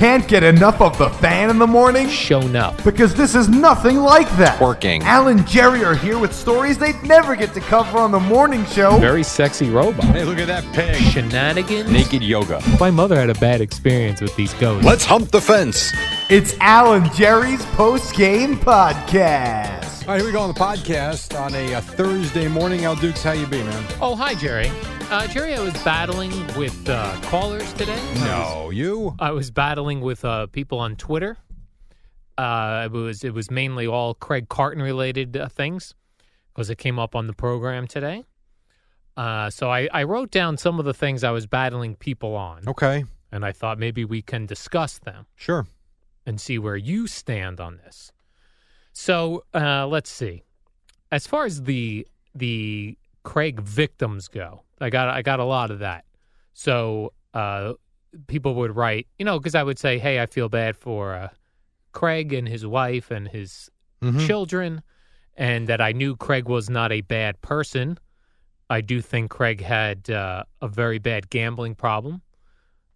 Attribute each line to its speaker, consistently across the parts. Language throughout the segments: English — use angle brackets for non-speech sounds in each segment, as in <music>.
Speaker 1: Can't get enough of the fan in the morning?
Speaker 2: shown up.
Speaker 1: Because this is nothing like that.
Speaker 3: Working.
Speaker 1: Al and Jerry are here with stories they'd never get to cover on the morning show.
Speaker 2: Very sexy robot.
Speaker 3: Hey, look at that pig.
Speaker 2: Shenanigans.
Speaker 3: Naked yoga.
Speaker 2: My mother had a bad experience with these ghosts.
Speaker 3: Let's hump the fence.
Speaker 1: It's Al and Jerry's post game podcast.
Speaker 3: All right, here we go on the podcast on a, uh Thursday morning. Al Dukes, how you be, man?
Speaker 2: Oh, hi, Jerry. Uh, Jerry, I was battling with uh, callers today. I was,
Speaker 3: No, you.
Speaker 2: I was battling with uh, people on Twitter. Uh, it was it was mainly all Craig Carton related uh, things because it came up on the program today. Uh, so I, I wrote down some of the things I was battling people on,
Speaker 3: Okay,
Speaker 2: and I thought maybe we can discuss them.
Speaker 3: sure.
Speaker 2: and see where you stand on this. So uh, let's see. As far as the the Craig victims go, I got I got a lot of that. So uh, people would write, you know, because I would say, "Hey, I feel bad for uh, Craig and his wife and his
Speaker 3: Mhm.
Speaker 2: children, and that I knew Craig was not a bad person. I do think Craig had uh, a very bad gambling problem,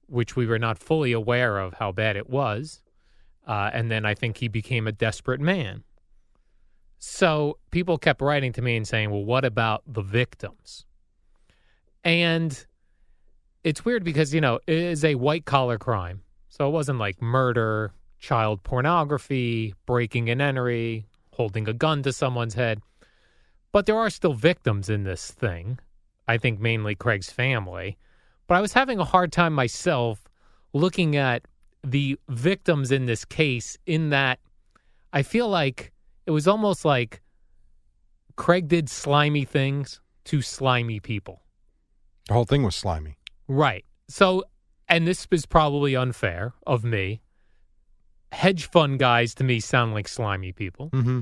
Speaker 2: which we were not fully aware of how bad it was. Uh, and then I think he became a desperate man. So people kept writing to me and saying, well, what about the victims? And it's weird because, you know, it is a white collar crime. So it wasn't like murder, child pornography, breaking and entry, holding a gun to someone's head. But there are still victims in this thing. I think mainly Craig's family. But I was having a hard time myself looking at the victims in this case in that I feel like it was almost like Craig did slimy things to slimy people.
Speaker 3: The whole thing was slimy.
Speaker 2: Right. So, and this is probably unfair of me. Hedge fund guys to me sound like slimy people.
Speaker 3: Mm-hmm.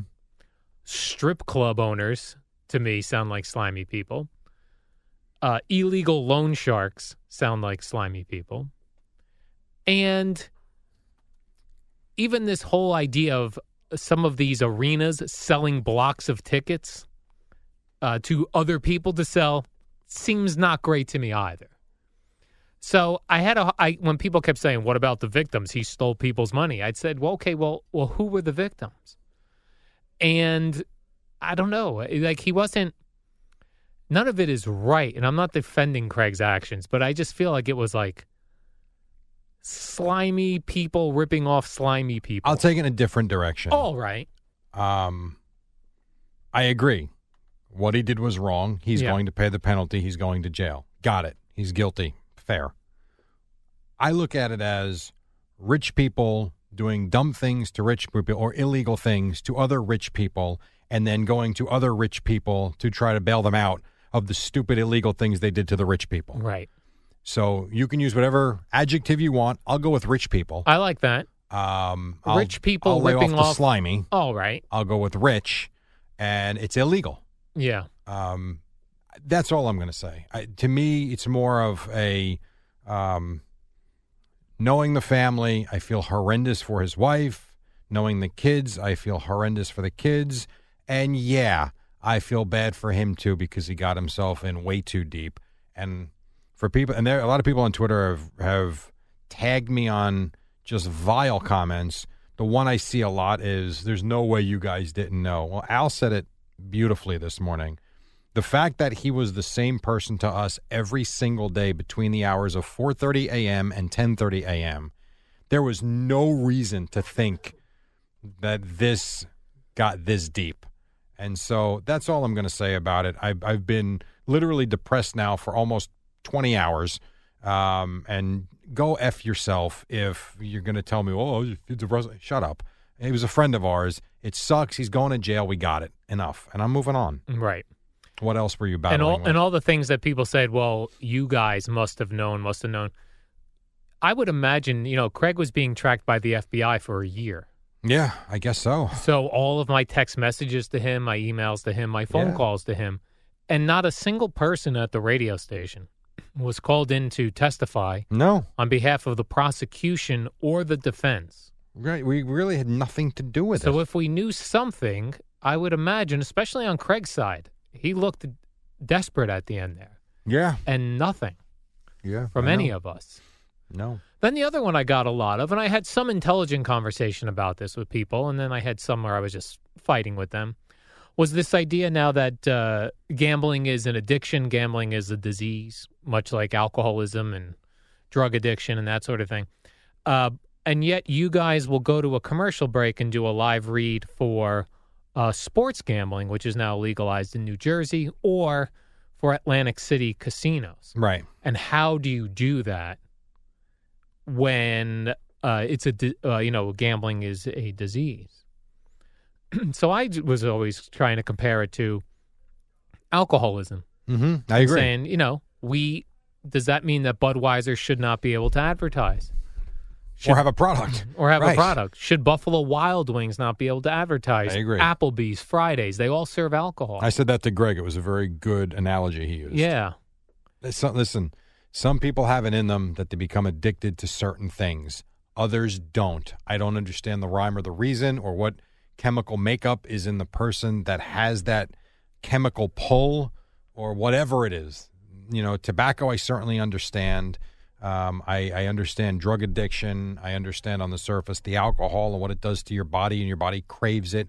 Speaker 2: Strip club owners to me sound like slimy people. Uh, illegal loan sharks sound like slimy people. And even this whole idea of some of these arenas selling blocks of tickets uh, to other people to sell seems not great to me either. So I had a I when people kept saying, "What about the victims? He stole people's money." I'd said, "Well, okay, well, well, who were the victims?" And I don't know. Like he wasn't. None of it is right, and I'm not defending Craig's actions, but I just feel like it was like slimy people ripping off slimy people.
Speaker 3: I'll take it in a different direction.
Speaker 2: All right.
Speaker 3: Um, I agree. What he did was wrong. He's
Speaker 2: Yeah.
Speaker 3: going to pay the penalty. He's going to jail. Got it. He's guilty. Fair. I look at it as rich people doing dumb things to rich people or illegal things to other rich people and then going to other rich people to try to bail them out of the stupid illegal things they did to the rich people.
Speaker 2: Right.
Speaker 3: So you can use whatever adjective you want. I'll go with rich people.
Speaker 2: I like that.
Speaker 3: Um,
Speaker 2: Rich people
Speaker 3: I'll
Speaker 2: ripping
Speaker 3: off the
Speaker 2: off-
Speaker 3: slimy.
Speaker 2: All right.
Speaker 3: I'll go with rich, and it's illegal.
Speaker 2: Yeah.
Speaker 3: Um, that's all I'm going to say. I, to me, it's more of a um, knowing the family. I feel horrendous for his wife. Knowing the kids, I feel horrendous for the kids. And yeah, I feel bad for him too because he got himself in way too deep. And for people, and there a lot of people on Twitter have have tagged me on just vile comments. The one I see a lot is "There's no way you guys didn't know." Well, Al said it beautifully this morning. The fact that he was the same person to us every single day between the hours of 4:30 a.m. and 10:30 a.m. There was no reason to think that this got this deep. And so that's all I'm going to say about it. I've, I've been literally depressed now for almost 20 hours um, and go F yourself if you're going to tell me, oh, it's Rus-" shut up. He was a friend of ours. It sucks. He's going to jail. We got it. Enough. And I'm moving on.
Speaker 2: Right.
Speaker 3: What else were you battling
Speaker 2: and all
Speaker 3: with?
Speaker 2: and all the things that people said, well, you guys must have known, must have known. I would imagine, you know, Craig was being tracked by the FBI for a year.
Speaker 3: yeah, I guess so.
Speaker 2: So all of my text messages to him, my emails to him, my phone
Speaker 3: Yeah.
Speaker 2: calls to him, and not a single person at the radio station was called in to testify
Speaker 3: No,
Speaker 2: on behalf of the prosecution or the defense.
Speaker 3: Right. We really had nothing to do with
Speaker 2: So
Speaker 3: it.
Speaker 2: So if we knew something, I would imagine, especially on Craig's side, he looked desperate at the end there,
Speaker 3: yeah,
Speaker 2: and nothing
Speaker 3: yeah.
Speaker 2: from
Speaker 3: I
Speaker 2: any
Speaker 3: know.
Speaker 2: of us.
Speaker 3: No.
Speaker 2: Then the other one I got a lot of, and I had some intelligent conversation about this with people, and then I had some where I was just fighting with them, was this idea now that uh, gambling is an addiction, gambling is a disease, much like alcoholism and drug addiction and that sort of thing. Uh, and yet you guys will go to a commercial break and do a live read for uh, sports gambling, which is now legalized in New Jersey, or for Atlantic City casinos.
Speaker 3: Right.
Speaker 2: And how do you do that when uh, it's a uh, you know gambling is a disease? <clears throat> so I was always trying to compare it to alcoholism.
Speaker 3: Mm-hmm. I agree.
Speaker 2: Saying you know we does that mean that Budweiser should not be able to advertise
Speaker 3: or have a product. <clears throat>
Speaker 2: or have
Speaker 3: Right.
Speaker 2: a product? Should Buffalo Wild Wings not be able to advertise?
Speaker 3: I agree.
Speaker 2: Applebee's, Fridays, they all serve alcohol.
Speaker 3: I said that to Greg. It was a very good analogy he used.
Speaker 2: yeah,
Speaker 3: Listen, listen, some people have it in them that they become addicted to certain things. Others don't. I don't understand the rhyme or the reason or what chemical makeup is in the person that has that chemical pull or whatever it is. You know, tobacco, I certainly understand. Um, I, I understand drug addiction. I understand on the surface the alcohol and what it does to your body, and your body craves it.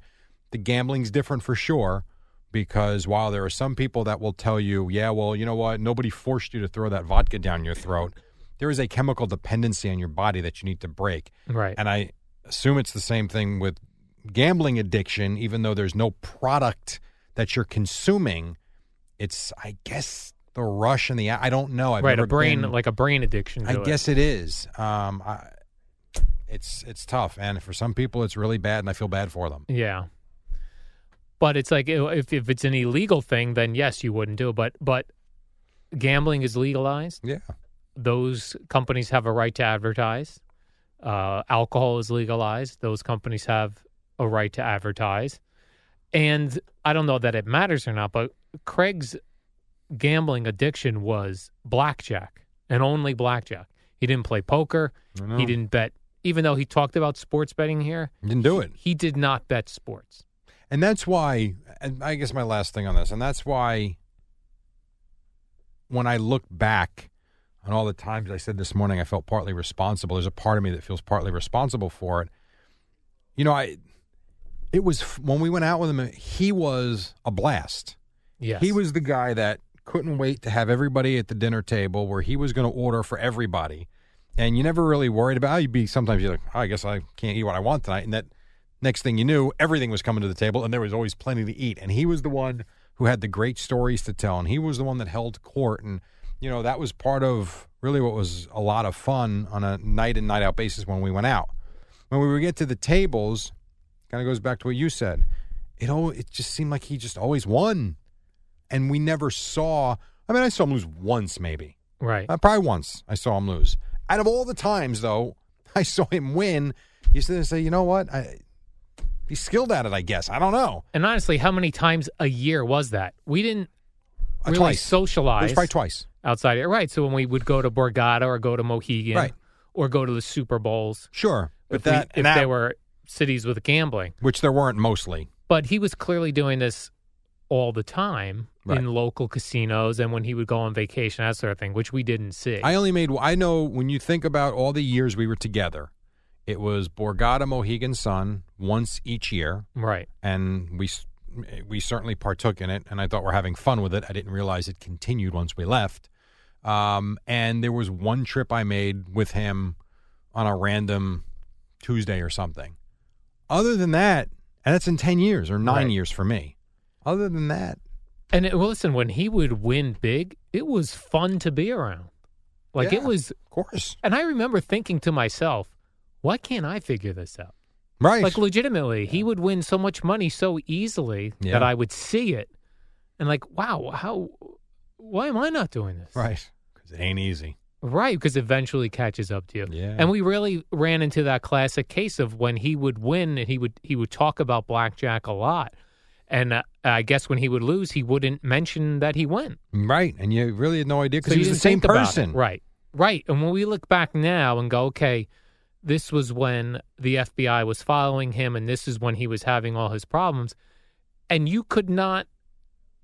Speaker 3: The gambling's different for sure because while there are some people that will tell you, yeah, well, you know what, nobody forced you to throw that vodka down your throat, there is a chemical dependency on your body that you need to break.
Speaker 2: right.
Speaker 3: And I assume it's the same thing with gambling addiction, even though there's no product that you're consuming. It's, I guess, the rush and the, I don't know. I've
Speaker 2: right, a brain
Speaker 3: been-
Speaker 2: like a brain addiction.
Speaker 3: I
Speaker 2: it.
Speaker 3: guess it is. Um, I, it's it's tough, and for some people, it's really bad, and I feel bad for them.
Speaker 2: Yeah. But it's like if if it's an illegal thing, then yes, you wouldn't do it. But but gambling is legalized.
Speaker 3: Yeah,
Speaker 2: Those companies have a right to advertise. Uh, alcohol is legalized. Those companies have a right to advertise. And I don't know that it matters or not, but Craig's gambling addiction was blackjack and only blackjack. He didn't play poker. He didn't bet. Even though he talked about sports betting here,
Speaker 3: didn't do it.
Speaker 2: he did not bet sports.
Speaker 3: And that's why, and I guess my last thing on this, and that's why when I look back on all the times I said this morning I felt partly responsible, there's a part of me that feels partly responsible for it. You know, I, it was when we went out with him, he was a blast.
Speaker 2: Yes.
Speaker 3: He was the guy that couldn't wait to have everybody at the dinner table where he was going to order for everybody. And you never really worried about you'd be sometimes you're like, oh, I guess I can't eat what I want tonight. And that next thing you knew, everything was coming to the table and there was always plenty to eat. And he was the one who had the great stories to tell. And he was the one that held court. And, you know, that was part of really what was a lot of fun on a night in, night out basis when we went out. When we would get to the tables, kind of goes back to what you said. It all it just seemed like he just always won and we never saw. I mean, I saw him lose once, maybe.
Speaker 2: right.
Speaker 3: Uh, probably once I saw him lose. Out of all the times, though, <laughs> I saw him win. You sit there and say, you know what? I, he's skilled at it, I guess. I don't know.
Speaker 2: and honestly, how many times a year was that? We didn't
Speaker 3: Uh,
Speaker 2: really
Speaker 3: twice. It
Speaker 2: socialize
Speaker 3: was probably twice.
Speaker 2: outside. it. Right. So when we would go to Borgata or go to Mohegan
Speaker 3: Right.
Speaker 2: or go to the Super Bowls,
Speaker 3: Sure, but
Speaker 2: if, we-
Speaker 3: that,
Speaker 2: if
Speaker 3: that
Speaker 2: they were cities with gambling.
Speaker 3: which there weren't mostly.
Speaker 2: But he was clearly doing this all the time
Speaker 3: Right.
Speaker 2: in local casinos and when he would go on vacation, that sort of thing, which we didn't see.
Speaker 3: I only made. I know when you think about all the years we were together, it was Borgata, Mohegan Sun once each year.
Speaker 2: right.
Speaker 3: and we we certainly partook in it, and I thought we're having fun with it. I didn't realize it continued once we left. Um, and there was one trip I made with him on a random Tuesday or something. Other than that, and that's in ten years or nine
Speaker 2: Right.
Speaker 3: years for me. Other than that,
Speaker 2: And it, well, listen, when he would win big, it was fun to be around. Like it was,
Speaker 3: Of course.
Speaker 2: and I remember thinking to myself, why can't I figure this out?
Speaker 3: Right.
Speaker 2: Like legitimately, he would win so much money so easily
Speaker 3: Yeah.
Speaker 2: that I would see it and like, wow, how? Why am I not doing this?
Speaker 3: right. Because it ain't easy.
Speaker 2: right, because eventually catches up to you.
Speaker 3: Yeah.
Speaker 2: And we really ran into that classic case of when he would win and he would he would talk about blackjack a lot, and uh, I guess when he would lose, he wouldn't mention that he won.
Speaker 3: Right. And you really had no idea because
Speaker 2: So
Speaker 3: he was the same
Speaker 2: think about it.
Speaker 3: person.
Speaker 2: Right. Right. And when we look back now and go, okay, this was when the FBI was following him and this is when he was having all his problems. And you could not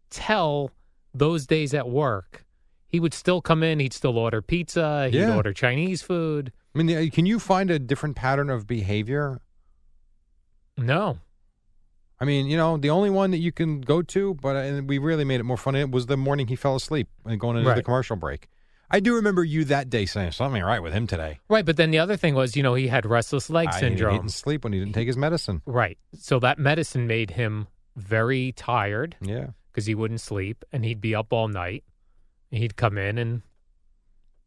Speaker 2: tell those days at work. He would still come in, he'd still order pizza, he'd
Speaker 3: Yeah.
Speaker 2: order Chinese food.
Speaker 3: I mean, uh, can you find a different pattern of behavior?
Speaker 2: No.
Speaker 3: I mean, you know, the only one that you can go to, but uh, and we really made it more funny it was the morning he fell asleep and going into the commercial break. I do remember you that day saying something right with him today.
Speaker 2: Right. But then the other thing was, you know, he had restless leg
Speaker 3: I, he
Speaker 2: syndrome.
Speaker 3: didn't sleep when he didn't take his medicine.
Speaker 2: Right. So that medicine made him very tired
Speaker 3: Yeah.
Speaker 2: because he wouldn't sleep and he'd be up all night. He'd come in and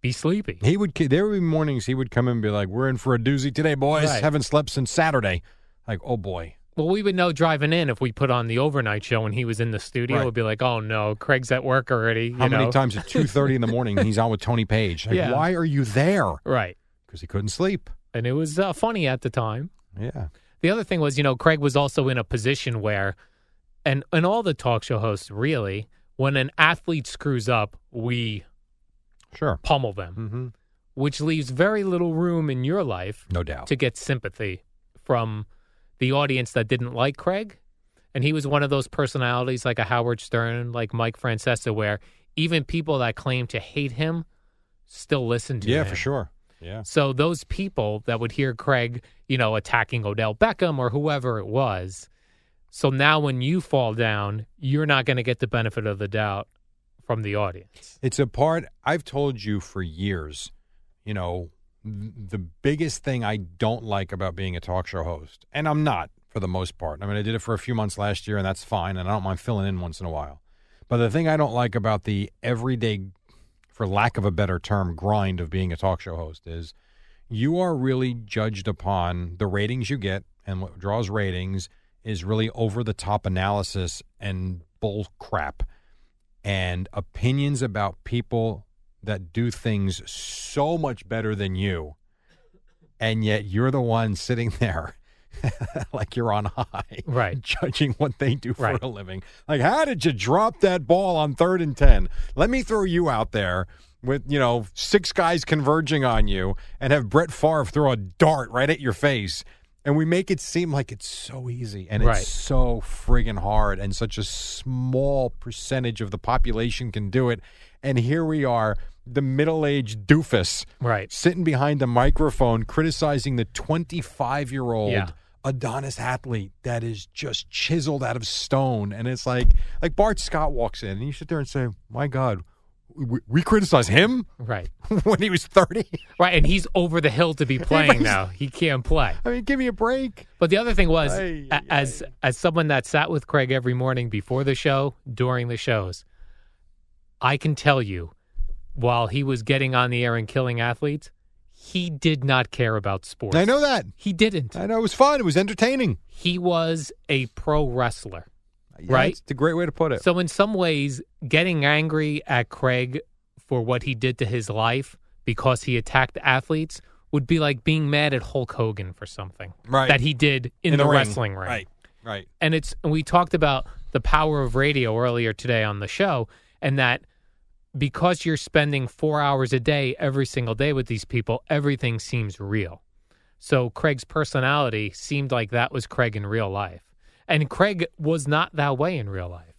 Speaker 2: be sleepy.
Speaker 3: He would. There would be mornings he would come in and be like, "We're in for a doozy today, boys.
Speaker 2: Right.
Speaker 3: Haven't slept since Saturday." Like, oh boy.
Speaker 2: Well, we would know driving in if we put on the overnight show and he was in the studio.
Speaker 3: Right.
Speaker 2: We'd be like, "Oh no, Craig's at work already."
Speaker 3: How
Speaker 2: you
Speaker 3: many times at <laughs> two thirty in the morning he's on with Tony Paige? Like,
Speaker 2: Yeah.
Speaker 3: why are you there?
Speaker 2: Right,
Speaker 3: Because he couldn't sleep.
Speaker 2: and it was uh, funny at the time.
Speaker 3: Yeah.
Speaker 2: The other thing was, you know, Craig was also in a position where, and and all the talk show hosts really, when an athlete screws up, we
Speaker 3: Sure.
Speaker 2: pummel them,
Speaker 3: Mm-hmm.
Speaker 2: which leaves very little room in your life
Speaker 3: No doubt.
Speaker 2: to get sympathy from the audience that didn't like Craig. And he was one of those personalities like a Howard Stern, like Mike Francesa, where even people that claim to hate him still listen to
Speaker 3: yeah,
Speaker 2: him.
Speaker 3: Yeah, for sure. Yeah.
Speaker 2: So those people that would hear Craig, you know, attacking Odell Beckham or whoever it was. So now when you fall down, you're not going to get the benefit of the doubt from the audience.
Speaker 3: It's a part I've told you for years. You know, the biggest thing I don't like about being a talk show host, and I'm not for the most part. I mean, I did it for a few months last year, and that's fine, and I don't mind filling in once in a while. But the thing I don't like about the everyday, for lack of a better term, grind of being a talk show host is you are really judged upon the ratings you get, and what draws ratings is really over the top analysis and bull crap and opinions about people that do things so much better than you, and yet you're the one sitting <laughs> there <laughs> like you're on high,
Speaker 2: Right. <laughs>
Speaker 3: Judging what they do for
Speaker 2: Right.
Speaker 3: a living. Like, how did you drop that ball on third and 10? Let me throw you out there with, you know, six guys converging on you and have Brett Favre throw a dart right at your face. And we make it seem like it's so easy and
Speaker 2: Right.
Speaker 3: it's so friggin' hard, and such a small percentage of the population can do it. And here we are, the middle aged doofus
Speaker 2: Right.
Speaker 3: sitting behind the microphone criticizing the 25 year old
Speaker 2: Yeah.
Speaker 3: Adonis athlete that is just chiseled out of stone. And it's like, like Bart Scott walks in and you sit there and say, My God, we, we criticize him
Speaker 2: Right. <laughs>
Speaker 3: when he was 30?
Speaker 2: Right. And he's over the hill to be <laughs> playing now. He can't play.
Speaker 3: I mean, give me a break.
Speaker 2: But the other thing was,
Speaker 3: Ay,
Speaker 2: a-
Speaker 3: ay,
Speaker 2: as as someone that sat with Craig every morning before the show, during the shows, I can tell you, while he was getting on the air and killing athletes, he did not care about sports.
Speaker 3: I know that.
Speaker 2: he didn't.
Speaker 3: I know it was fun. It was entertaining.
Speaker 2: He was a pro wrestler.
Speaker 3: Yeah,
Speaker 2: Right.
Speaker 3: It's a great way to put it.
Speaker 2: So in some ways, getting angry at Craig for what he did to his life because he attacked athletes would be like being mad at Hulk Hogan for something
Speaker 3: Right.
Speaker 2: that he did in, the, wrestling ring.
Speaker 3: Right. Right.
Speaker 2: and it's and we talked about the power of radio earlier today on the show and that because you're spending 4 hours a day every single day with these people everything seems real. So Craig's personality seemed like that was Craig in real life. And Craig was not that way in real life.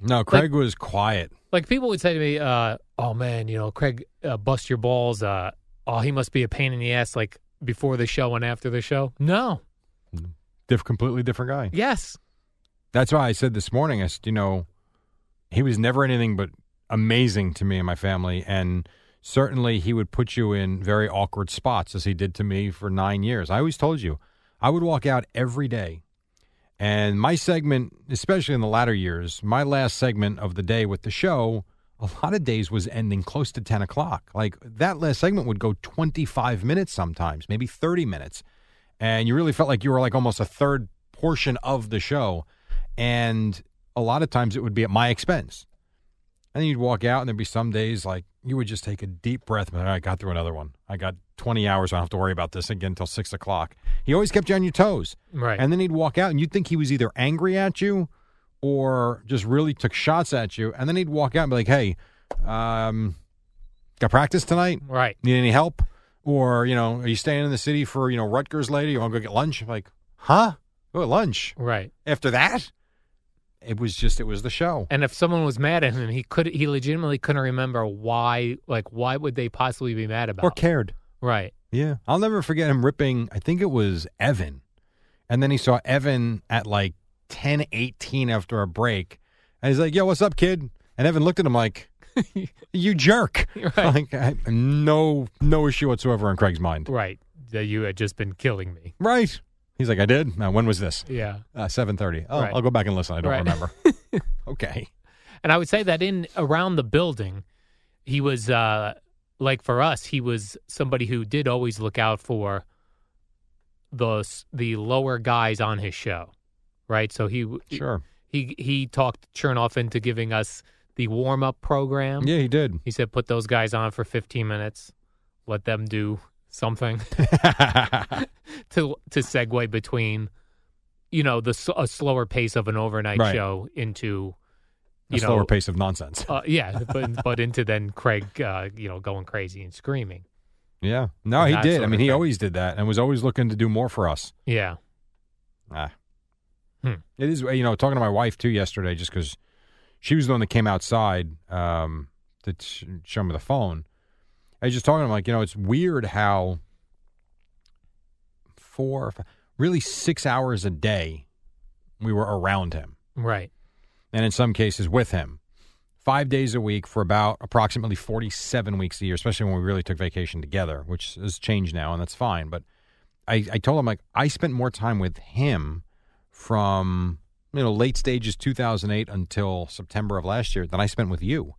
Speaker 3: No, Craig was quiet.
Speaker 2: like people would say to me uh, oh man you know Craig uh, bust your balls uh, oh he must be a pain in the ass like before the show and after the show. No.
Speaker 3: Diff- completely different guy.
Speaker 2: yes.
Speaker 3: That's why I said this morning, I said, you know, he was never anything but amazing to me and my family. And certainly he would put you in very awkward spots as he did to me for nine years. I always told you, I would walk out every day And my segment, especially in the latter years, my last segment of the day with the show, a lot of days was ending close to 10 o'clock. Like that last segment would go 25 minutes sometimes, maybe 30 minutes. And you really felt like you were like almost a third portion of the show. And a lot of times it would be at my expense. And then you'd walk out, and there'd be some days like you would just take a deep breath. But I got through another one. I got 20 hours. I don't have to worry about this again until six o'clock. He always kept you on your toes.
Speaker 2: Right.
Speaker 3: And then he'd walk out, and you'd think he was either angry at you or just really took shots at you. And then he'd walk out and be like, hey, um, got practice tonight?
Speaker 2: right.
Speaker 3: Need any help? Or, you know, are you staying in the city for, you know, Rutgers later? You want to go get lunch? I'm like, huh? Go get lunch.
Speaker 2: Right.
Speaker 3: After that, it was just, it was the show.
Speaker 2: And if someone was mad at him, he could he legitimately couldn't remember why. Like, why would they possibly be mad about?
Speaker 3: Or cared.
Speaker 2: Right.
Speaker 3: Yeah. I'll never forget him ripping, I think it was Evan. And then he saw Evan at like 10 18 after a break. And he's like, yo, what's up, kid? And Evan looked at him like, you jerk. <laughs> <laughs>
Speaker 2: Right.
Speaker 3: Like, I, no, no issue whatsoever in Craig's mind.
Speaker 2: Right. That you had just been killing me.
Speaker 3: Right. He's like, I did. Now, when was this?
Speaker 2: Yeah.
Speaker 3: Uh, 7.30. Oh,
Speaker 2: Right.
Speaker 3: I'll go back and listen. I don't
Speaker 2: Right.
Speaker 3: remember. <laughs> okay.
Speaker 2: And I would say that in around the building, he was uh like for us, he was somebody who did always look out for the the lower guys on his show, right? So he
Speaker 3: Sure.
Speaker 2: he he talked Chernoff into giving us the warm up program.
Speaker 3: Yeah, he did.
Speaker 2: He said put those guys on for 15 minutes, let them do something <laughs> <laughs> to to segue between you know the a slower pace of an overnight
Speaker 3: Right.
Speaker 2: show into you
Speaker 3: a
Speaker 2: you
Speaker 3: slower pace of nonsense.
Speaker 2: uh, yeah, <laughs> but but into then Craig, uh, you know, going crazy and screaming.
Speaker 3: yeah. No, he did. I mean, he
Speaker 2: thing.
Speaker 3: always did that and was always looking to do more for us.
Speaker 2: Yeah,
Speaker 3: Ah.
Speaker 2: Hmm.
Speaker 3: It is, you know, talking to my wife too yesterday, just because she was the one that came outside um, to sh- show me the phone. I was just talking to him, like, you know, it's weird how four, f- really six hours a day we were around him,
Speaker 2: right.
Speaker 3: and in some cases with him. Five days a week for about approximately 47 weeks a year, especially when we really took vacation together, which has changed now, and that's fine. But I, I told him, like, I spent more time with him from you know late stages 2008 until September of last year than I spent with you.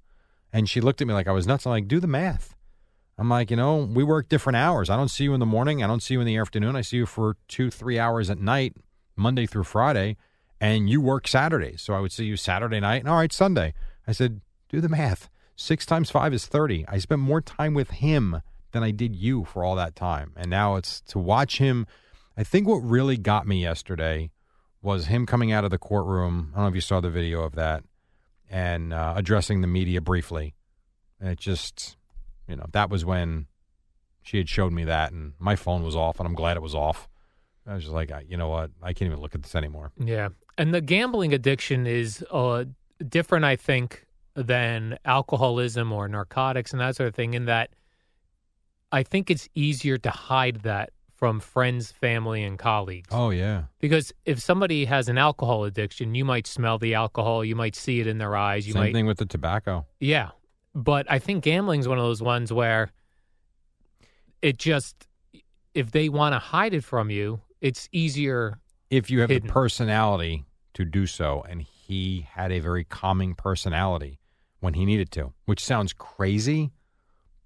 Speaker 3: And she looked at me like I was nuts. I'm like, do the math. I'm like, you know, we work different hours. I don't see you in the morning. I don't see you in the afternoon. I see you for two, three hours at night, Monday through Friday, and you work Saturdays. So I would see you Saturday night and all right, Sunday. I said, do the math. Six times five is 30. I spent more time with him than I did you for all that time. And now it's to watch him. I think what really got me yesterday was him coming out of the courtroom. I don't know if you saw the video of that and uh, addressing the media briefly. And it just, you know, that was when she had showed me that, and my phone was off, and I'm glad it was off. I was just like, you know what? I can't even look at this anymore.
Speaker 2: Yeah, and the gambling addiction is uh, different, I think, than alcoholism or narcotics and that sort of thing. In that, I think it's easier to hide that from friends, family, and colleagues.
Speaker 3: Oh yeah,
Speaker 2: Because if somebody has an alcohol addiction, you might smell the alcohol, you might see it in their eyes, you
Speaker 3: same
Speaker 2: might
Speaker 3: thing with the tobacco.
Speaker 2: Yeah. But I think gambling's one of those ones where it just if they want to hide it from you, it's easier.
Speaker 3: If you have
Speaker 2: Hidden.
Speaker 3: the personality to do so, and he had a very calming personality when he needed to, which sounds crazy,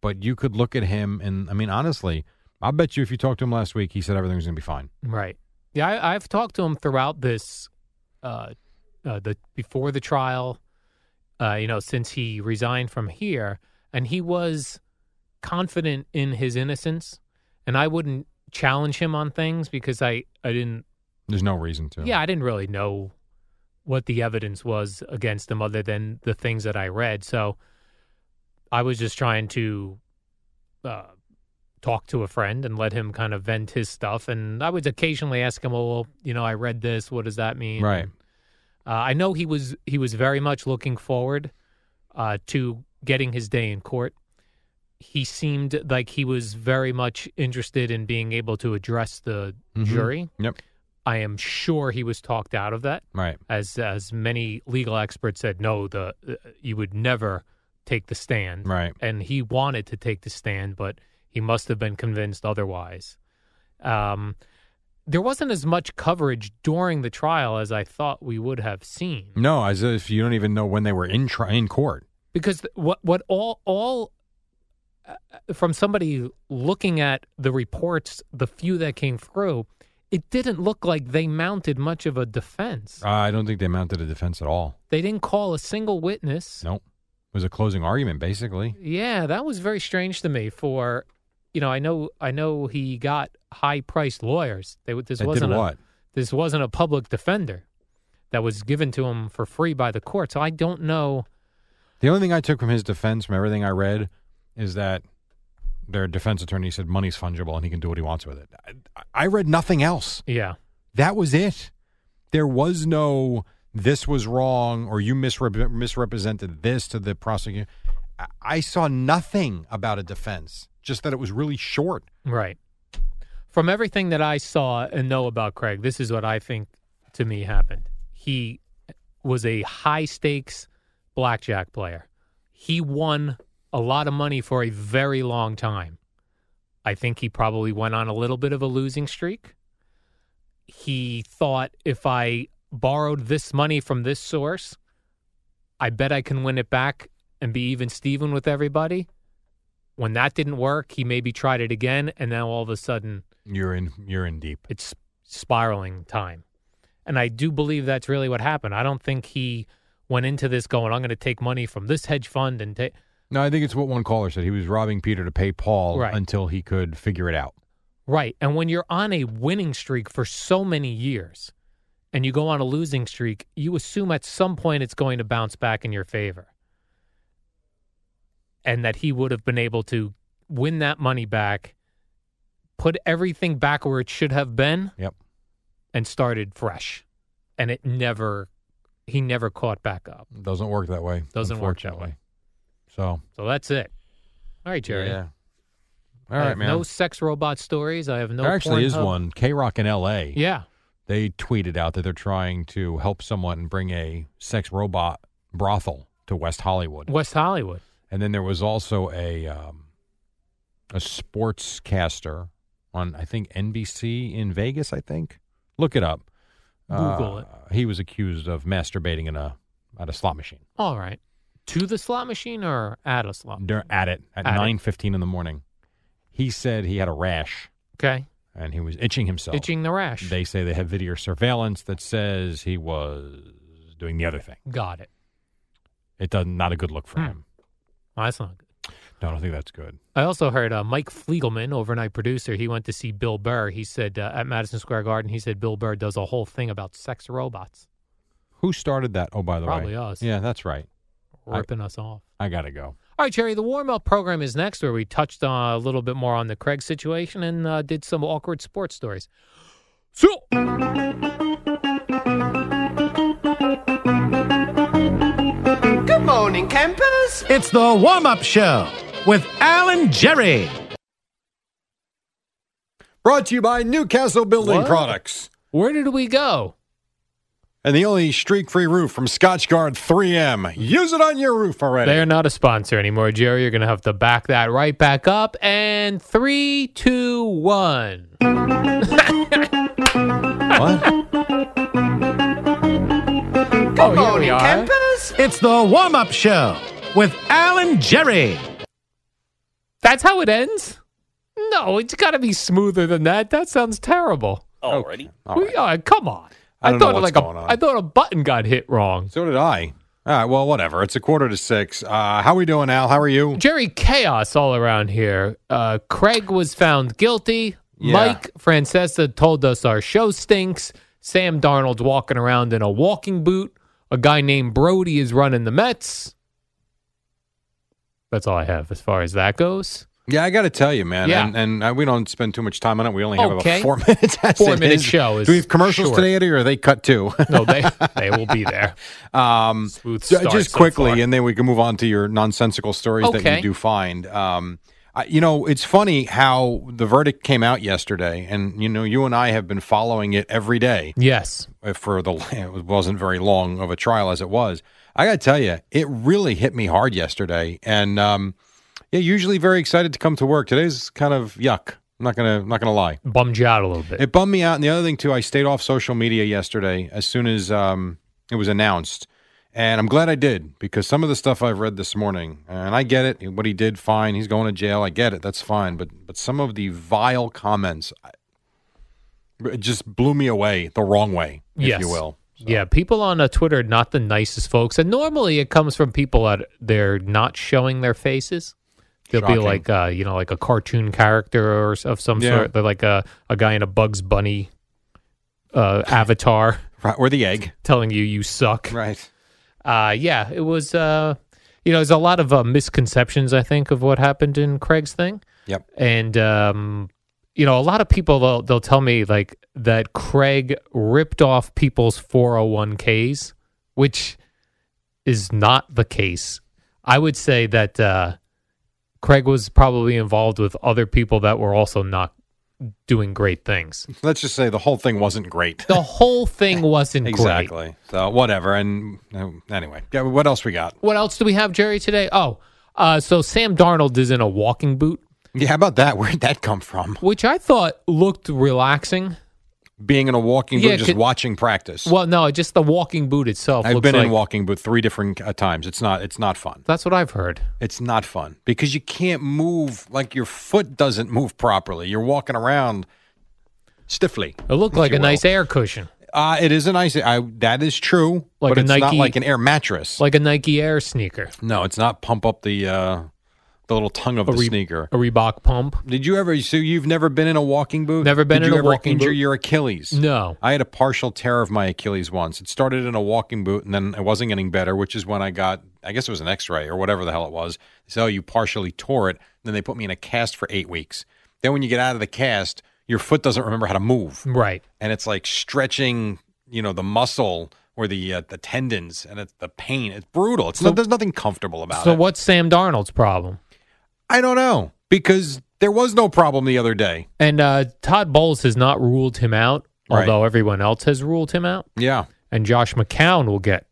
Speaker 3: but you could look at him and I mean, honestly, I bet you if you talked to him last week, he said everything was going to be fine.
Speaker 2: Right. Yeah, I, I've talked to him throughout this uh, uh the before the trial, uh, you know, since he resigned from here, and he was confident in his innocence, and I wouldn't challenge him on things because I I didn't
Speaker 3: There's no reason to.
Speaker 2: Yeah, I didn't really know what the evidence was against him other than the things that I read. So I was just trying to uh, talk to a friend and let him kind of vent his stuff. And I would occasionally ask him, "Well, you know, I read this. What does that mean?"
Speaker 3: Right.
Speaker 2: Uh, I know he was he was very much looking forward uh, to getting his day in court. He seemed like he was very much interested in being able to address the
Speaker 3: Mhm.
Speaker 2: jury.
Speaker 3: Yep.
Speaker 2: I am sure he was talked out of that,
Speaker 3: Right.
Speaker 2: as as many legal experts said. No, the uh, you would never take the stand,
Speaker 3: Right.
Speaker 2: and he wanted to take the stand, but he must have been convinced otherwise. Um, there wasn't as much coverage during the trial as I thought we would have seen.
Speaker 3: No, as if you don't even know when they were in tri- in court.
Speaker 2: because th- what what all all uh, from somebody looking at the reports, the few that came through, it didn't look like they mounted much of a defense.
Speaker 3: Uh, I don't think they mounted a defense at all.
Speaker 2: They didn't call a single witness.
Speaker 3: Nope. It was a closing argument, basically.
Speaker 2: Yeah, that was very strange to me. For you know, I know I know he got high priced lawyers. They this
Speaker 3: That
Speaker 2: wasn't a, this wasn't a public defender that was given to him for free by the court. So I don't know.
Speaker 3: The only thing I took from his defense, from everything I read, is that their defense attorney said money's fungible and he can do what he wants with it. I, I read nothing else.
Speaker 2: Yeah,
Speaker 3: That was it. There was no this was wrong or you misrep- misrepresented this to the prosecutor. I, I saw nothing about a defense, just that it was really short.
Speaker 2: Right. From everything that I saw and know about Craig, this is what I think to me happened. He was a high stakes blackjack player. He won a lot of money for a very long time. I think he probably went on a little bit of a losing streak. He thought if I borrowed this money from this source, I bet I can win it back and be even Steven with everybody. When that didn't work, he maybe tried it again, and now all of a sudden
Speaker 3: You're in you're in deep.
Speaker 2: it's spiraling time. And I do believe that's really what happened. I don't think he went into this going, I'm going to take money from this hedge fund and take.
Speaker 3: No, I think it's what one caller said. He was robbing Peter to pay Paul
Speaker 2: Right.
Speaker 3: until he could figure it out.
Speaker 2: Right. And when you're on a winning streak for so many years and you go on a losing streak, you assume at some point it's going to bounce back in your favor. And that he would have been able to win that money back, put everything back where it should have been,
Speaker 3: Yep.
Speaker 2: and started fresh. And it never, he never caught back up.
Speaker 3: Doesn't work that way.
Speaker 2: Doesn't work that
Speaker 3: unfortunately.
Speaker 2: way.
Speaker 3: So
Speaker 2: So that's it. All right, Jerry.
Speaker 3: Yeah. All
Speaker 2: I have
Speaker 3: man.
Speaker 2: No sex robot stories. I have no.
Speaker 3: there actually is
Speaker 2: Pornhub.
Speaker 3: one. KROQ in L.A.
Speaker 2: Yeah.
Speaker 3: They tweeted out that they're trying to help someone bring a sex robot brothel to West Hollywood.
Speaker 2: West Hollywood.
Speaker 3: And then there was also a um, a sportscaster on I think NBC in Vegas. I think look it up.
Speaker 2: Google
Speaker 3: Uh,
Speaker 2: it.
Speaker 3: He was accused of masturbating in a at a slot machine.
Speaker 2: All right. To the slot machine or at a slot?
Speaker 3: Dur- at it at
Speaker 2: At
Speaker 3: nine fifteen in the morning. He said he had a rash
Speaker 2: Okay.
Speaker 3: and he was itching himself.
Speaker 2: Itching the rash.
Speaker 3: They say they have video surveillance that says he was doing the other thing.
Speaker 2: Got it.
Speaker 3: It does not a good look for
Speaker 2: Hmm.
Speaker 3: him.
Speaker 2: Well, that's not good.
Speaker 3: No, I don't think that's good.
Speaker 2: I also heard uh, Mike Fliegelman, overnight producer. He went to see Bill Burr. He said uh, at Madison Square Garden, he said Bill Burr does a whole thing about sex robots,
Speaker 3: Who started that? Oh, by the way.
Speaker 2: Probably
Speaker 3: way,
Speaker 2: us.
Speaker 3: Yeah, that's right. I-
Speaker 2: ripping us off.
Speaker 3: I gotta go.
Speaker 2: All right, Jerry, the warm up program is next, where we touched on a little bit more on the Craig situation and uh, did some awkward sports stories. So,
Speaker 1: It's the warm up show with Alan Jerry.
Speaker 3: Brought to you by Newcastle Building
Speaker 2: What?
Speaker 3: Products
Speaker 2: where did we go?
Speaker 3: and the only streak-free roof from Scotchgard 3M. Use it on your roof already.
Speaker 2: They're not a sponsor anymore, Jerry. You're going to have to back that right back up. And three, two, one. <laughs>
Speaker 3: What?
Speaker 2: oh, here we are.
Speaker 1: It's the warm up show with Alan Jerry.
Speaker 2: That's how it ends? No, it's got to be smoother than that. That sounds terrible.
Speaker 4: Already.
Speaker 3: All right.
Speaker 2: We- uh, come on.
Speaker 3: I don't know
Speaker 2: thought
Speaker 3: what's
Speaker 2: like
Speaker 3: going
Speaker 2: a,
Speaker 3: on.
Speaker 2: I thought a button got hit wrong.
Speaker 3: So did I. All right. Well, whatever. It's a quarter to six. Uh, how we doing, Al? How are you?
Speaker 2: Jerry, chaos all around here. Uh, Craig was found guilty.
Speaker 3: Yeah.
Speaker 2: Mike Francesa told us our show stinks. Sam Darnold's walking around in a walking boot. A guy named Brodie is running the Mets. That's all I have as far as that goes.
Speaker 3: Yeah, I got to tell you, man.
Speaker 2: Yeah.
Speaker 3: And, and uh, we don't spend too much time on it. We only have
Speaker 2: Okay.
Speaker 3: about four <laughs> minutes. as
Speaker 2: Four-minute
Speaker 3: is.
Speaker 2: show is
Speaker 3: Do we have commercials
Speaker 2: short.
Speaker 3: today, Eddie, or are they cut too? <laughs>
Speaker 2: No, they <laughs> they will be there.
Speaker 3: um,
Speaker 2: Smooth start
Speaker 3: just
Speaker 2: so
Speaker 3: quickly,
Speaker 2: far.
Speaker 3: and then we can move on to your nonsensical stories that you do find. Um, I, you know, it's funny how the verdict came out yesterday, and you know, you and I have been following it every day
Speaker 2: Yes.
Speaker 3: uh, for the. It wasn't very long of a trial as it was. I got to tell you, it really hit me hard yesterday, and um, yeah, usually very excited to come to work. Today's kind of yuck. I'm not gonna I'm not gonna lie.
Speaker 2: Bummed you out a little bit.
Speaker 3: It bummed me out. And the other thing too, I stayed off social media yesterday as soon as um, it was announced, and I'm glad I did because some of the stuff I've read this morning, and I get it. What he did, fine. He's going to jail. I get it. That's fine. But but some of the vile comments, it just blew me away the wrong way, if
Speaker 2: Yes.
Speaker 3: you will.
Speaker 2: Yeah, people on uh, Twitter are not the nicest folks, and normally it comes from people that they're not showing their faces. They'll be like, uh, you know, like a cartoon character or of some
Speaker 3: Yeah.
Speaker 2: sort. They're like a, a guy in a Bugs Bunny uh, avatar <laughs>
Speaker 3: Right, or the egg.
Speaker 2: telling you you suck.
Speaker 3: Right.
Speaker 2: Uh, yeah, it was. Uh, you know, there's a lot of uh, misconceptions. I think of what happened in Craig's thing.
Speaker 3: Yep.
Speaker 2: And um, you know, a lot of people they'll, they'll tell me like that Craig ripped off people's 401ks, which is not the case. I would say that uh, Craig was probably involved with other people that were also not doing great things.
Speaker 3: Let's just say the whole thing wasn't great.
Speaker 2: The whole thing <laughs> wasn't great.
Speaker 3: Exactly. So whatever. And uh, anyway, yeah, what else we got?
Speaker 2: What else do we have, Jerry, today? Oh, uh, so Sam Darnold is in a walking boot,
Speaker 3: Yeah, how about that? <laughs> Where'd that come from?
Speaker 2: which I thought looked relaxing.
Speaker 3: Being in a walking
Speaker 2: Yeah,
Speaker 3: boot, just
Speaker 2: could-
Speaker 3: watching practice.
Speaker 2: Well, no, just the walking boot itself.
Speaker 3: I've
Speaker 2: looks
Speaker 3: been in
Speaker 2: like-
Speaker 3: walking boot three different uh, times. It's not. It's not fun.
Speaker 2: That's what I've heard.
Speaker 3: It's not fun because you can't move. Like your foot doesn't move properly. You're walking around stiffly.
Speaker 2: It looked like a
Speaker 3: will.
Speaker 2: nice air cushion,
Speaker 3: Uh, it is a nice. I, that is true,
Speaker 2: Like
Speaker 3: but
Speaker 2: a
Speaker 3: it's not
Speaker 2: Nike-
Speaker 3: like an air mattress.
Speaker 2: like a Nike Air sneaker,
Speaker 3: no, it's not. Pump up the uh, the little tongue of
Speaker 2: A
Speaker 3: the
Speaker 2: Re-
Speaker 3: sneaker.
Speaker 2: a Reebok pump.
Speaker 3: Did you ever? So you've never been in a walking boot?
Speaker 2: Never been
Speaker 3: Did
Speaker 2: in
Speaker 3: you
Speaker 2: a
Speaker 3: ever
Speaker 2: walking
Speaker 3: injure
Speaker 2: boot.
Speaker 3: your Achilles?
Speaker 2: No.
Speaker 3: I had a partial tear of my Achilles once. It started in a walking boot, and then it wasn't getting better, which is when I got, I guess it was an X-ray or whatever the hell it was. They said, "Oh, you partially tore it." Then they put me in a cast for eight weeks. Then when you get out of the cast, your foot doesn't remember how to move,
Speaker 2: Right.
Speaker 3: and it's like stretching, you know, the muscle or the uh, the tendons, and it's the pain. It's brutal. It's
Speaker 2: So-
Speaker 3: not, there's nothing comfortable about
Speaker 2: So
Speaker 3: it.
Speaker 2: So what's Sam Darnold's problem?
Speaker 3: I don't know because there was no problem the other day.
Speaker 2: And uh, Todd Bowles has not ruled him out,
Speaker 3: Right.
Speaker 2: although everyone else has ruled him out.
Speaker 3: Yeah.
Speaker 2: And Josh McCown will get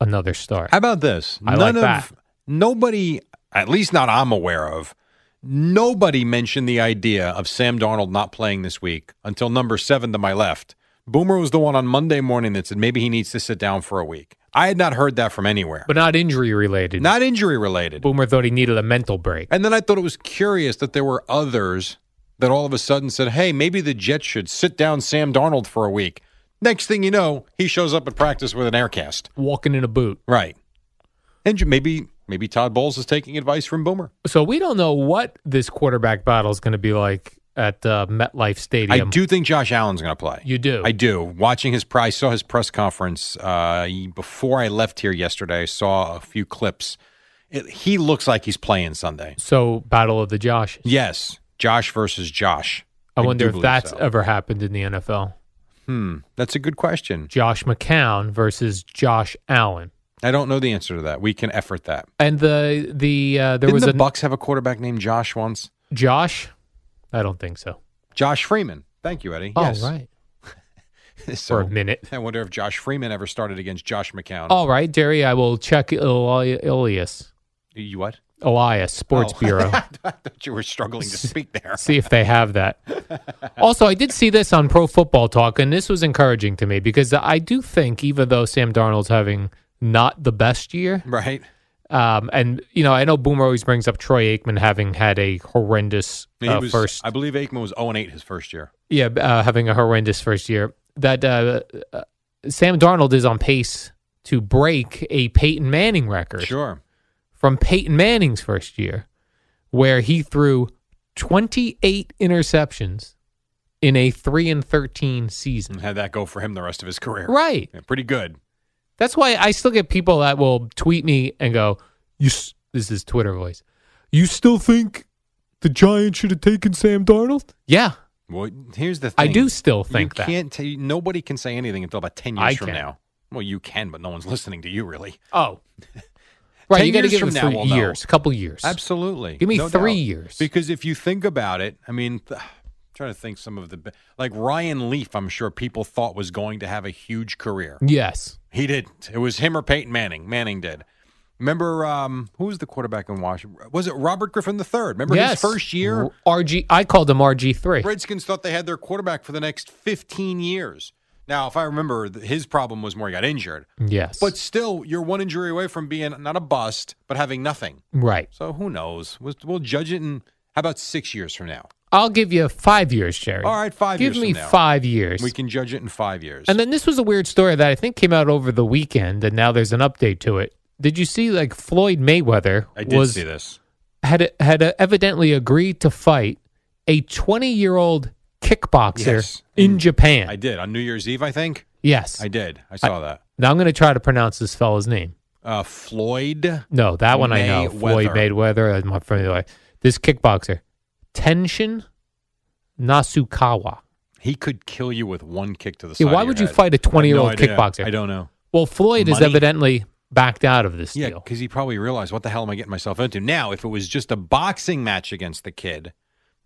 Speaker 2: another start.
Speaker 3: How about this?
Speaker 2: I like that.
Speaker 3: Nobody, at least not I'm aware of, nobody mentioned the idea of Sam Darnold not playing this week until number seven to my left. Boomer was the one on Monday morning that said maybe he needs to sit down for a week. I had not heard that from anywhere.
Speaker 2: But not injury related.
Speaker 3: not injury related.
Speaker 2: Boomer thought he needed a mental break.
Speaker 3: And then I thought it was curious that there were others that all of a sudden said, hey, maybe the Jets should sit down Sam Darnold for a week. Next thing you know, he shows up at practice with an air cast.
Speaker 2: Walking in a boot.
Speaker 3: Right. And maybe maybe Todd Bowles is taking advice from Boomer.
Speaker 2: So we don't know what this quarterback battle is going to be like at uh, MetLife Stadium.
Speaker 3: I do think Josh Allen's going to play.
Speaker 2: You do?
Speaker 3: I do. Watching his, I saw his press conference uh, before I left here yesterday. I saw a few clips. It, he looks like he's playing Sunday.
Speaker 2: So battle of the Josh.
Speaker 3: Yes, Josh versus Josh.
Speaker 2: I
Speaker 3: do
Speaker 2: wonder if that's
Speaker 3: so.
Speaker 2: ever happened in the NFL.
Speaker 3: Hmm, that's a good question.
Speaker 2: Josh McCown versus Josh Allen.
Speaker 3: I don't know the answer to that. We can effort that.
Speaker 2: And the the uh, there
Speaker 3: Didn't
Speaker 2: was
Speaker 3: the
Speaker 2: a
Speaker 3: Bucs have a quarterback named Josh once?
Speaker 2: Josh. I don't think so.
Speaker 3: Josh Freeman. Thank you, Eddie.
Speaker 2: Oh
Speaker 3: yes.
Speaker 2: right, <laughs>
Speaker 3: so,
Speaker 2: for a minute.
Speaker 3: I wonder if Josh Freeman ever started against Josh McCown.
Speaker 2: All right, Jerry. I will check Eli- Elias.
Speaker 3: You what?
Speaker 2: Elias Sports
Speaker 3: Oh. <laughs>
Speaker 2: Bureau.
Speaker 3: I thought you were struggling to speak there.
Speaker 2: see if they have that. <laughs> Also, I did see this on Pro Football Talk, and this was encouraging to me because I do think, even though Sam Darnold's having not the best year,
Speaker 3: Right.
Speaker 2: Um, and you know, I know Boomer always brings up Troy Aikman having had a horrendous uh,
Speaker 3: was,
Speaker 2: first,
Speaker 3: I believe Aikman was 0 and 8 his first year.
Speaker 2: yeah, uh, having a horrendous first year. That uh, uh, Sam Darnold is on pace to break a Peyton Manning record
Speaker 3: Sure.
Speaker 2: from Peyton Manning's first year, where he threw 28 interceptions in a 3 and 13 season.
Speaker 3: And had that go for him the rest of his career.
Speaker 2: Right.
Speaker 3: Yeah, pretty good.
Speaker 2: That's why I still get people that will tweet me and go, "You s- this is Twitter voice. You still think the Giants should have taken Sam Darnold?" Yeah,
Speaker 3: Well, here's the thing.
Speaker 2: I do still think
Speaker 3: you
Speaker 2: that.
Speaker 3: can't tell nobody can say anything until about 10 years
Speaker 2: I
Speaker 3: from
Speaker 2: can.
Speaker 3: now. Well, you can, but no one's listening to you, really.
Speaker 2: Oh. <laughs> Right, you got to give
Speaker 3: now,
Speaker 2: three years, a couple years.
Speaker 3: Absolutely.
Speaker 2: Give me
Speaker 3: No
Speaker 2: three
Speaker 3: doubt.
Speaker 2: years.
Speaker 3: Because if you think about it, I mean, th- trying to think some of the, like Ryan Leaf, I'm sure people thought was going to have a huge career.
Speaker 2: Yes.
Speaker 3: He didn't. It was him or Peyton Manning. Manning did. Remember um, who was the quarterback in Washington? Was it Robert Griffin III? Remember
Speaker 2: yes.
Speaker 3: his first year?
Speaker 2: RG. I called him RG three.
Speaker 3: Redskins thought they had their quarterback for the next 15 years. Now, if I remember, his problem was more he got injured.
Speaker 2: Yes,
Speaker 3: But still, you're one injury away from being not a bust, but having nothing.
Speaker 2: right.
Speaker 3: So who knows? We'll, we'll judge it in how about six years from now?
Speaker 2: I'll give you five years, Jerry.
Speaker 3: All right, five
Speaker 2: Give
Speaker 3: years Give me
Speaker 2: five years.
Speaker 3: We can judge it in five years.
Speaker 2: And then this was a weird story that I think came out over the weekend, and now there's an update to it. Did you see like Floyd Mayweather
Speaker 3: I did
Speaker 2: was
Speaker 3: see this.
Speaker 2: had had evidently agreed to fight a 20 year old kickboxer
Speaker 3: Yes.
Speaker 2: in. Japan?
Speaker 3: I did on New Year's Eve, I think.
Speaker 2: yes.
Speaker 3: I did. I saw that.
Speaker 2: now I'm going to try to pronounce this fella's name.
Speaker 3: Uh, Floyd.
Speaker 2: No, that one I know. Floyd Mayweather. I'm not familiar. This kickboxer, Tenshin Nasukawa.
Speaker 3: He could kill you with one kick to the
Speaker 2: Yeah,
Speaker 3: side.
Speaker 2: why
Speaker 3: of your
Speaker 2: would you
Speaker 3: head.
Speaker 2: fight a
Speaker 3: I have
Speaker 2: 20 year
Speaker 3: no
Speaker 2: old
Speaker 3: idea.
Speaker 2: kickboxer?
Speaker 3: I don't know.
Speaker 2: Well, Floyd is evidently backed out of this
Speaker 3: Yeah,
Speaker 2: deal.
Speaker 3: because he probably realized what the hell am I getting myself into. Now, if it was just a boxing match against the kid,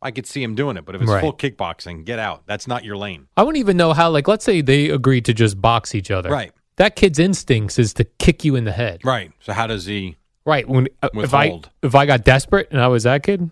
Speaker 3: I could see him doing it. But if it's
Speaker 2: Right.
Speaker 3: full kickboxing, get out. That's not your lane.
Speaker 2: I wouldn't even know how. Like, let's say they agreed to just box each other.
Speaker 3: Right.
Speaker 2: That kid's instincts is to kick you in the head.
Speaker 3: Right. So how does he?
Speaker 2: Right. When uh, if I if I got desperate and I was that kid,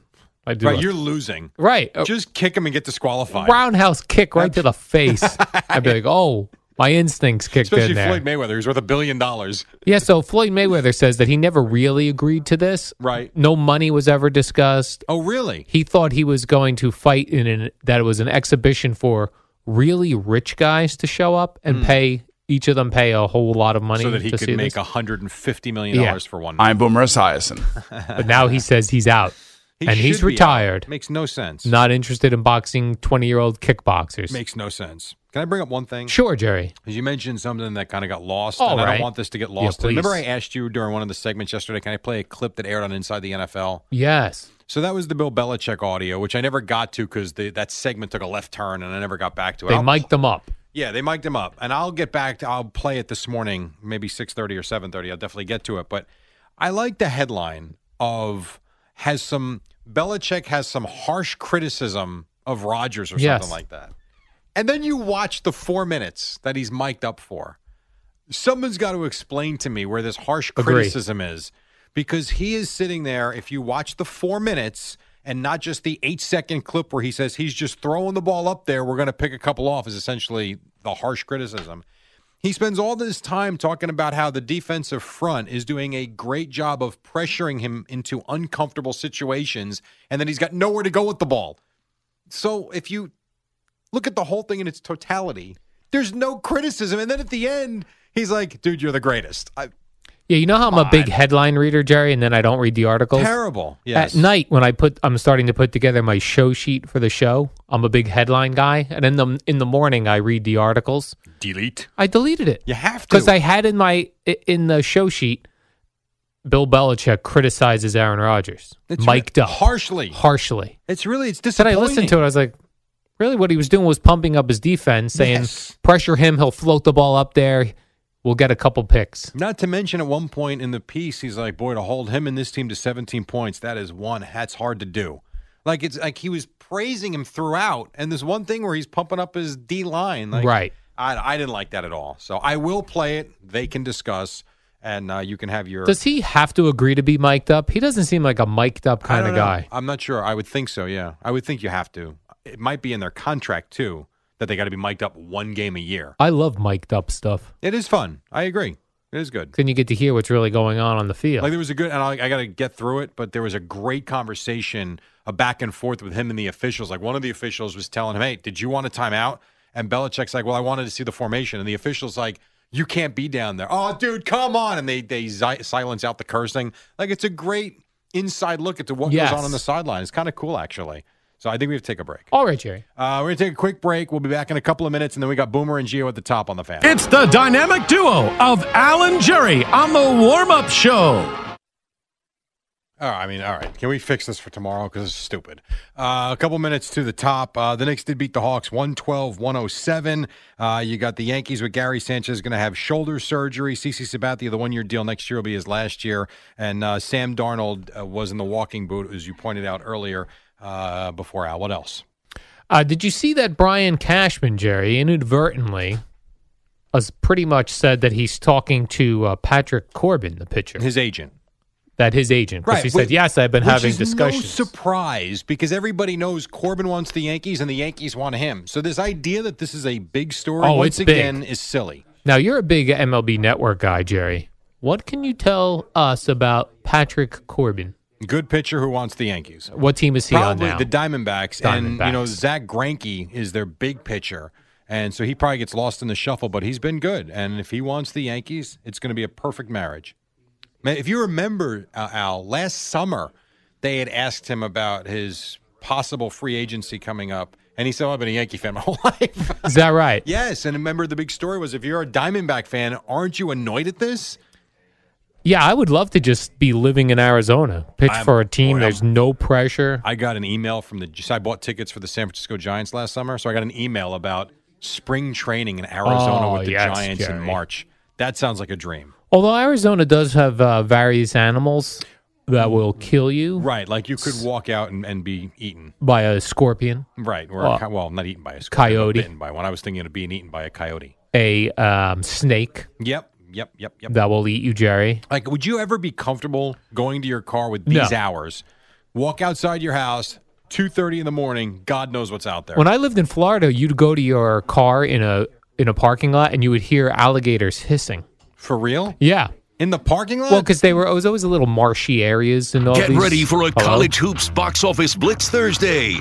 Speaker 2: I do.
Speaker 3: Right.
Speaker 2: a-
Speaker 3: You're losing.
Speaker 2: right. A
Speaker 3: Just kick him and get disqualified.
Speaker 2: roundhouse kick right to the <laughs> face. I'd be like, oh, my instincts kicked
Speaker 3: Especially
Speaker 2: in there.
Speaker 3: Floyd Mayweather, who's worth a billion dollars.
Speaker 2: Yeah. So Floyd Mayweather says that he never really agreed to this.
Speaker 3: Right.
Speaker 2: No money was ever discussed.
Speaker 3: Oh, really?
Speaker 2: He thought he was going to fight in an that it was an exhibition for really rich guys to show up and pay each of them pay a whole lot of money
Speaker 3: Hmm. so that he
Speaker 2: to
Speaker 3: could make
Speaker 2: this.
Speaker 3: hundred and fifty million dollars for one.
Speaker 4: I'm Boomer Esiason.
Speaker 2: But now he says he's out
Speaker 3: He
Speaker 2: and he's retired.
Speaker 3: Makes no sense.
Speaker 2: Not interested in boxing twenty year old kickboxers.
Speaker 3: Makes no sense. Can I bring up one thing?
Speaker 2: Sure, Jerry.
Speaker 3: Because you mentioned something that kind of got lost,
Speaker 2: All
Speaker 3: and I
Speaker 2: right.
Speaker 3: don't want this to get
Speaker 2: Yeah,
Speaker 3: lost. Remember. I asked you during one of the segments yesterday, can I play a clip that aired on Inside the NFL?
Speaker 2: Yes.
Speaker 3: So that was the Bill Belichick audio, which I never got to because that segment took a left turn, and I never got back to it.
Speaker 2: They
Speaker 3: I'll-
Speaker 2: mic'd them up.
Speaker 3: Yeah, they mic'd them up, and I'll get back. to I'll play it this morning, maybe six thirty or seven thirty. I'll definitely get to it. But I like the headline of has some Belichick has some harsh criticism of Rodgers or
Speaker 2: Yes.
Speaker 3: something like that, and then you watch the four minutes that he's mic'd up for. Someone's got to explain to me where this harsh
Speaker 2: Agree.
Speaker 3: criticism is, because he is sitting there. If you watch the four minutes. And not just the eight second clip where he says he's just throwing the ball up there. We're going to pick a couple off, is essentially the harsh criticism. He spends all this time talking about how the defensive front is doing a great job of pressuring him into uncomfortable situations and then he's got nowhere to go with the ball. So if you look at the whole thing in its totality, there's no criticism. And then at the end, he's like, dude, you're the greatest. I,
Speaker 2: Yeah, you know how I'm a big headline reader, Jerry, and then I don't read the articles.
Speaker 3: terrible. Yes.
Speaker 2: At night, when I put, I'm starting to put together my show sheet for the show. I'm a big headline guy, and in the in the morning, I read the articles.
Speaker 3: Delete.
Speaker 2: I deleted it
Speaker 3: You have to.
Speaker 2: because I had in my in the show sheet, Bill Belichick criticizes Aaron Rodgers,
Speaker 3: It's
Speaker 2: mic'd up
Speaker 3: harshly.
Speaker 2: harshly.
Speaker 3: It's really, it's
Speaker 2: Then I
Speaker 3: disappointing.
Speaker 2: listened to it. I was like, really? What he was doing was pumping up his defense, saying,
Speaker 3: Yes.
Speaker 2: pressure him. He'll float the ball up there. We'll get a couple picks.
Speaker 3: Not to mention, at one point in the piece, he's like, "Boy, to hold him and this team to 17 points, that is one. That's hard to do." Like it's like he was praising him throughout, and there's one thing where he's pumping up his D line. Like,
Speaker 2: Right.
Speaker 3: I, I didn't like that at all. So I will play it. They can discuss, and uh, you can have your.
Speaker 2: Does he have to agree to be mic'd up? He doesn't seem like a mic'd up kind of
Speaker 3: know.
Speaker 2: guy.
Speaker 3: I'm not sure. I would think so. Yeah, I would think you have to. It might be in their contract too that they got to be mic'd up one game a year.
Speaker 2: I love mic'd up stuff.
Speaker 3: It is fun. I agree. It is good.
Speaker 2: Then you get to hear what's really going on on the field.
Speaker 3: Like there was a good, and I, I got to get through it, but there was a great conversation, a back and forth with him and the officials. Like one of the officials was telling him, "Hey, did you want a timeout?" And Belichick's like, "Well, I wanted to see the formation." And the officials like, "You can't be down there." Oh, dude, come on! And they they zi- silence out the cursing. Like it's a great inside look into what
Speaker 2: Yes.
Speaker 3: goes on on the sideline. It's kind of cool, actually. So I think we have to take a break.
Speaker 2: All right, Jerry.
Speaker 3: Uh, we're gonna take a quick break. We'll be back in a couple of minutes, and then we got Boomer and Gio at the top on the fan.
Speaker 1: It's the dynamic duo of Alan Jerry on the warm up show.
Speaker 3: Oh, I mean, all right. Can we fix this for tomorrow? Because it's stupid. Uh, a couple minutes to the top. Uh, the Knicks did beat the Hawks 112 107. Uh, you got the Yankees with Gary Sanchez going to have shoulder surgery. CC Sabathia, the one year deal next year will be his last year. And uh, Sam Darnold uh, was in the walking boot, as you pointed out earlier uh, before Al. What else?
Speaker 2: Uh, did you see that Brian Cashman, Jerry, inadvertently has pretty much said that he's talking to uh, Patrick Corbin, the pitcher,
Speaker 3: His agent.
Speaker 2: that his agent.
Speaker 3: Right,
Speaker 2: He said, "Yes, I've been
Speaker 3: Which
Speaker 2: having
Speaker 3: is
Speaker 2: discussions."
Speaker 3: No surprise because everybody knows Corbin wants the Yankees and the Yankees want him. So this idea that this is a big story
Speaker 2: Oh,
Speaker 3: once
Speaker 2: it's big.
Speaker 3: again is silly.
Speaker 2: Now you're a big MLB Network guy, Jerry. What can you tell us about Patrick Corbin?
Speaker 3: Good pitcher who wants the Yankees.
Speaker 2: What team is he on
Speaker 3: Probably
Speaker 2: now?
Speaker 3: the Diamondbacks, and you know Zack Greinke is their big pitcher, and so he probably gets lost in the shuffle. But he's been good, and if he wants the Yankees, it's going to be a perfect marriage. Man, if you remember, uh, Al, last summer they had asked him about his possible free agency coming up, and he said, "I've been a Yankee fan my <laughs> whole life."
Speaker 2: is that right?
Speaker 3: yes, and remember the big story was if you're a Diamondback fan, aren't you annoyed at this?
Speaker 2: Yeah, I would love to just be living in Arizona, pitch
Speaker 3: I'm-
Speaker 2: for a team.
Speaker 3: boy,
Speaker 2: There's
Speaker 3: I'm-
Speaker 2: no pressure.
Speaker 3: I got an email from the. So I bought tickets for the San Francisco Giants last summer, so I got an email about spring training in Arizona
Speaker 2: Oh,
Speaker 3: with the
Speaker 2: yes,
Speaker 3: Giants in
Speaker 2: Jerry.
Speaker 3: March. That sounds like a dream,
Speaker 2: Although Arizona does have uh, various animals that will kill you
Speaker 3: right? Like you could walk out and, and be eaten,
Speaker 2: by a scorpion,
Speaker 3: right? Or
Speaker 2: Well,
Speaker 3: well, not eaten by a scorpion, but
Speaker 2: coyote.
Speaker 3: bitten by one. I was thinking of being eaten by a coyote.
Speaker 2: a um, snake
Speaker 3: Yep, yep, yep, yep.
Speaker 2: that will eat you, Jerry.
Speaker 3: Like, would you ever be comfortable going to your car with these
Speaker 2: No.
Speaker 3: hours? Walk outside your house, two thirty in the morning. God knows what's out there.
Speaker 2: When I lived in Florida, you'd go to your car in a in a parking lot and you would hear alligators hissing.
Speaker 3: For real?
Speaker 2: Yeah.
Speaker 3: In the parking lot?
Speaker 2: Well, because they were it was always a little marshy areas and all
Speaker 4: Get
Speaker 2: these.
Speaker 4: ready for a
Speaker 2: Hello?
Speaker 4: College Hoops Box Office Blitz Thursday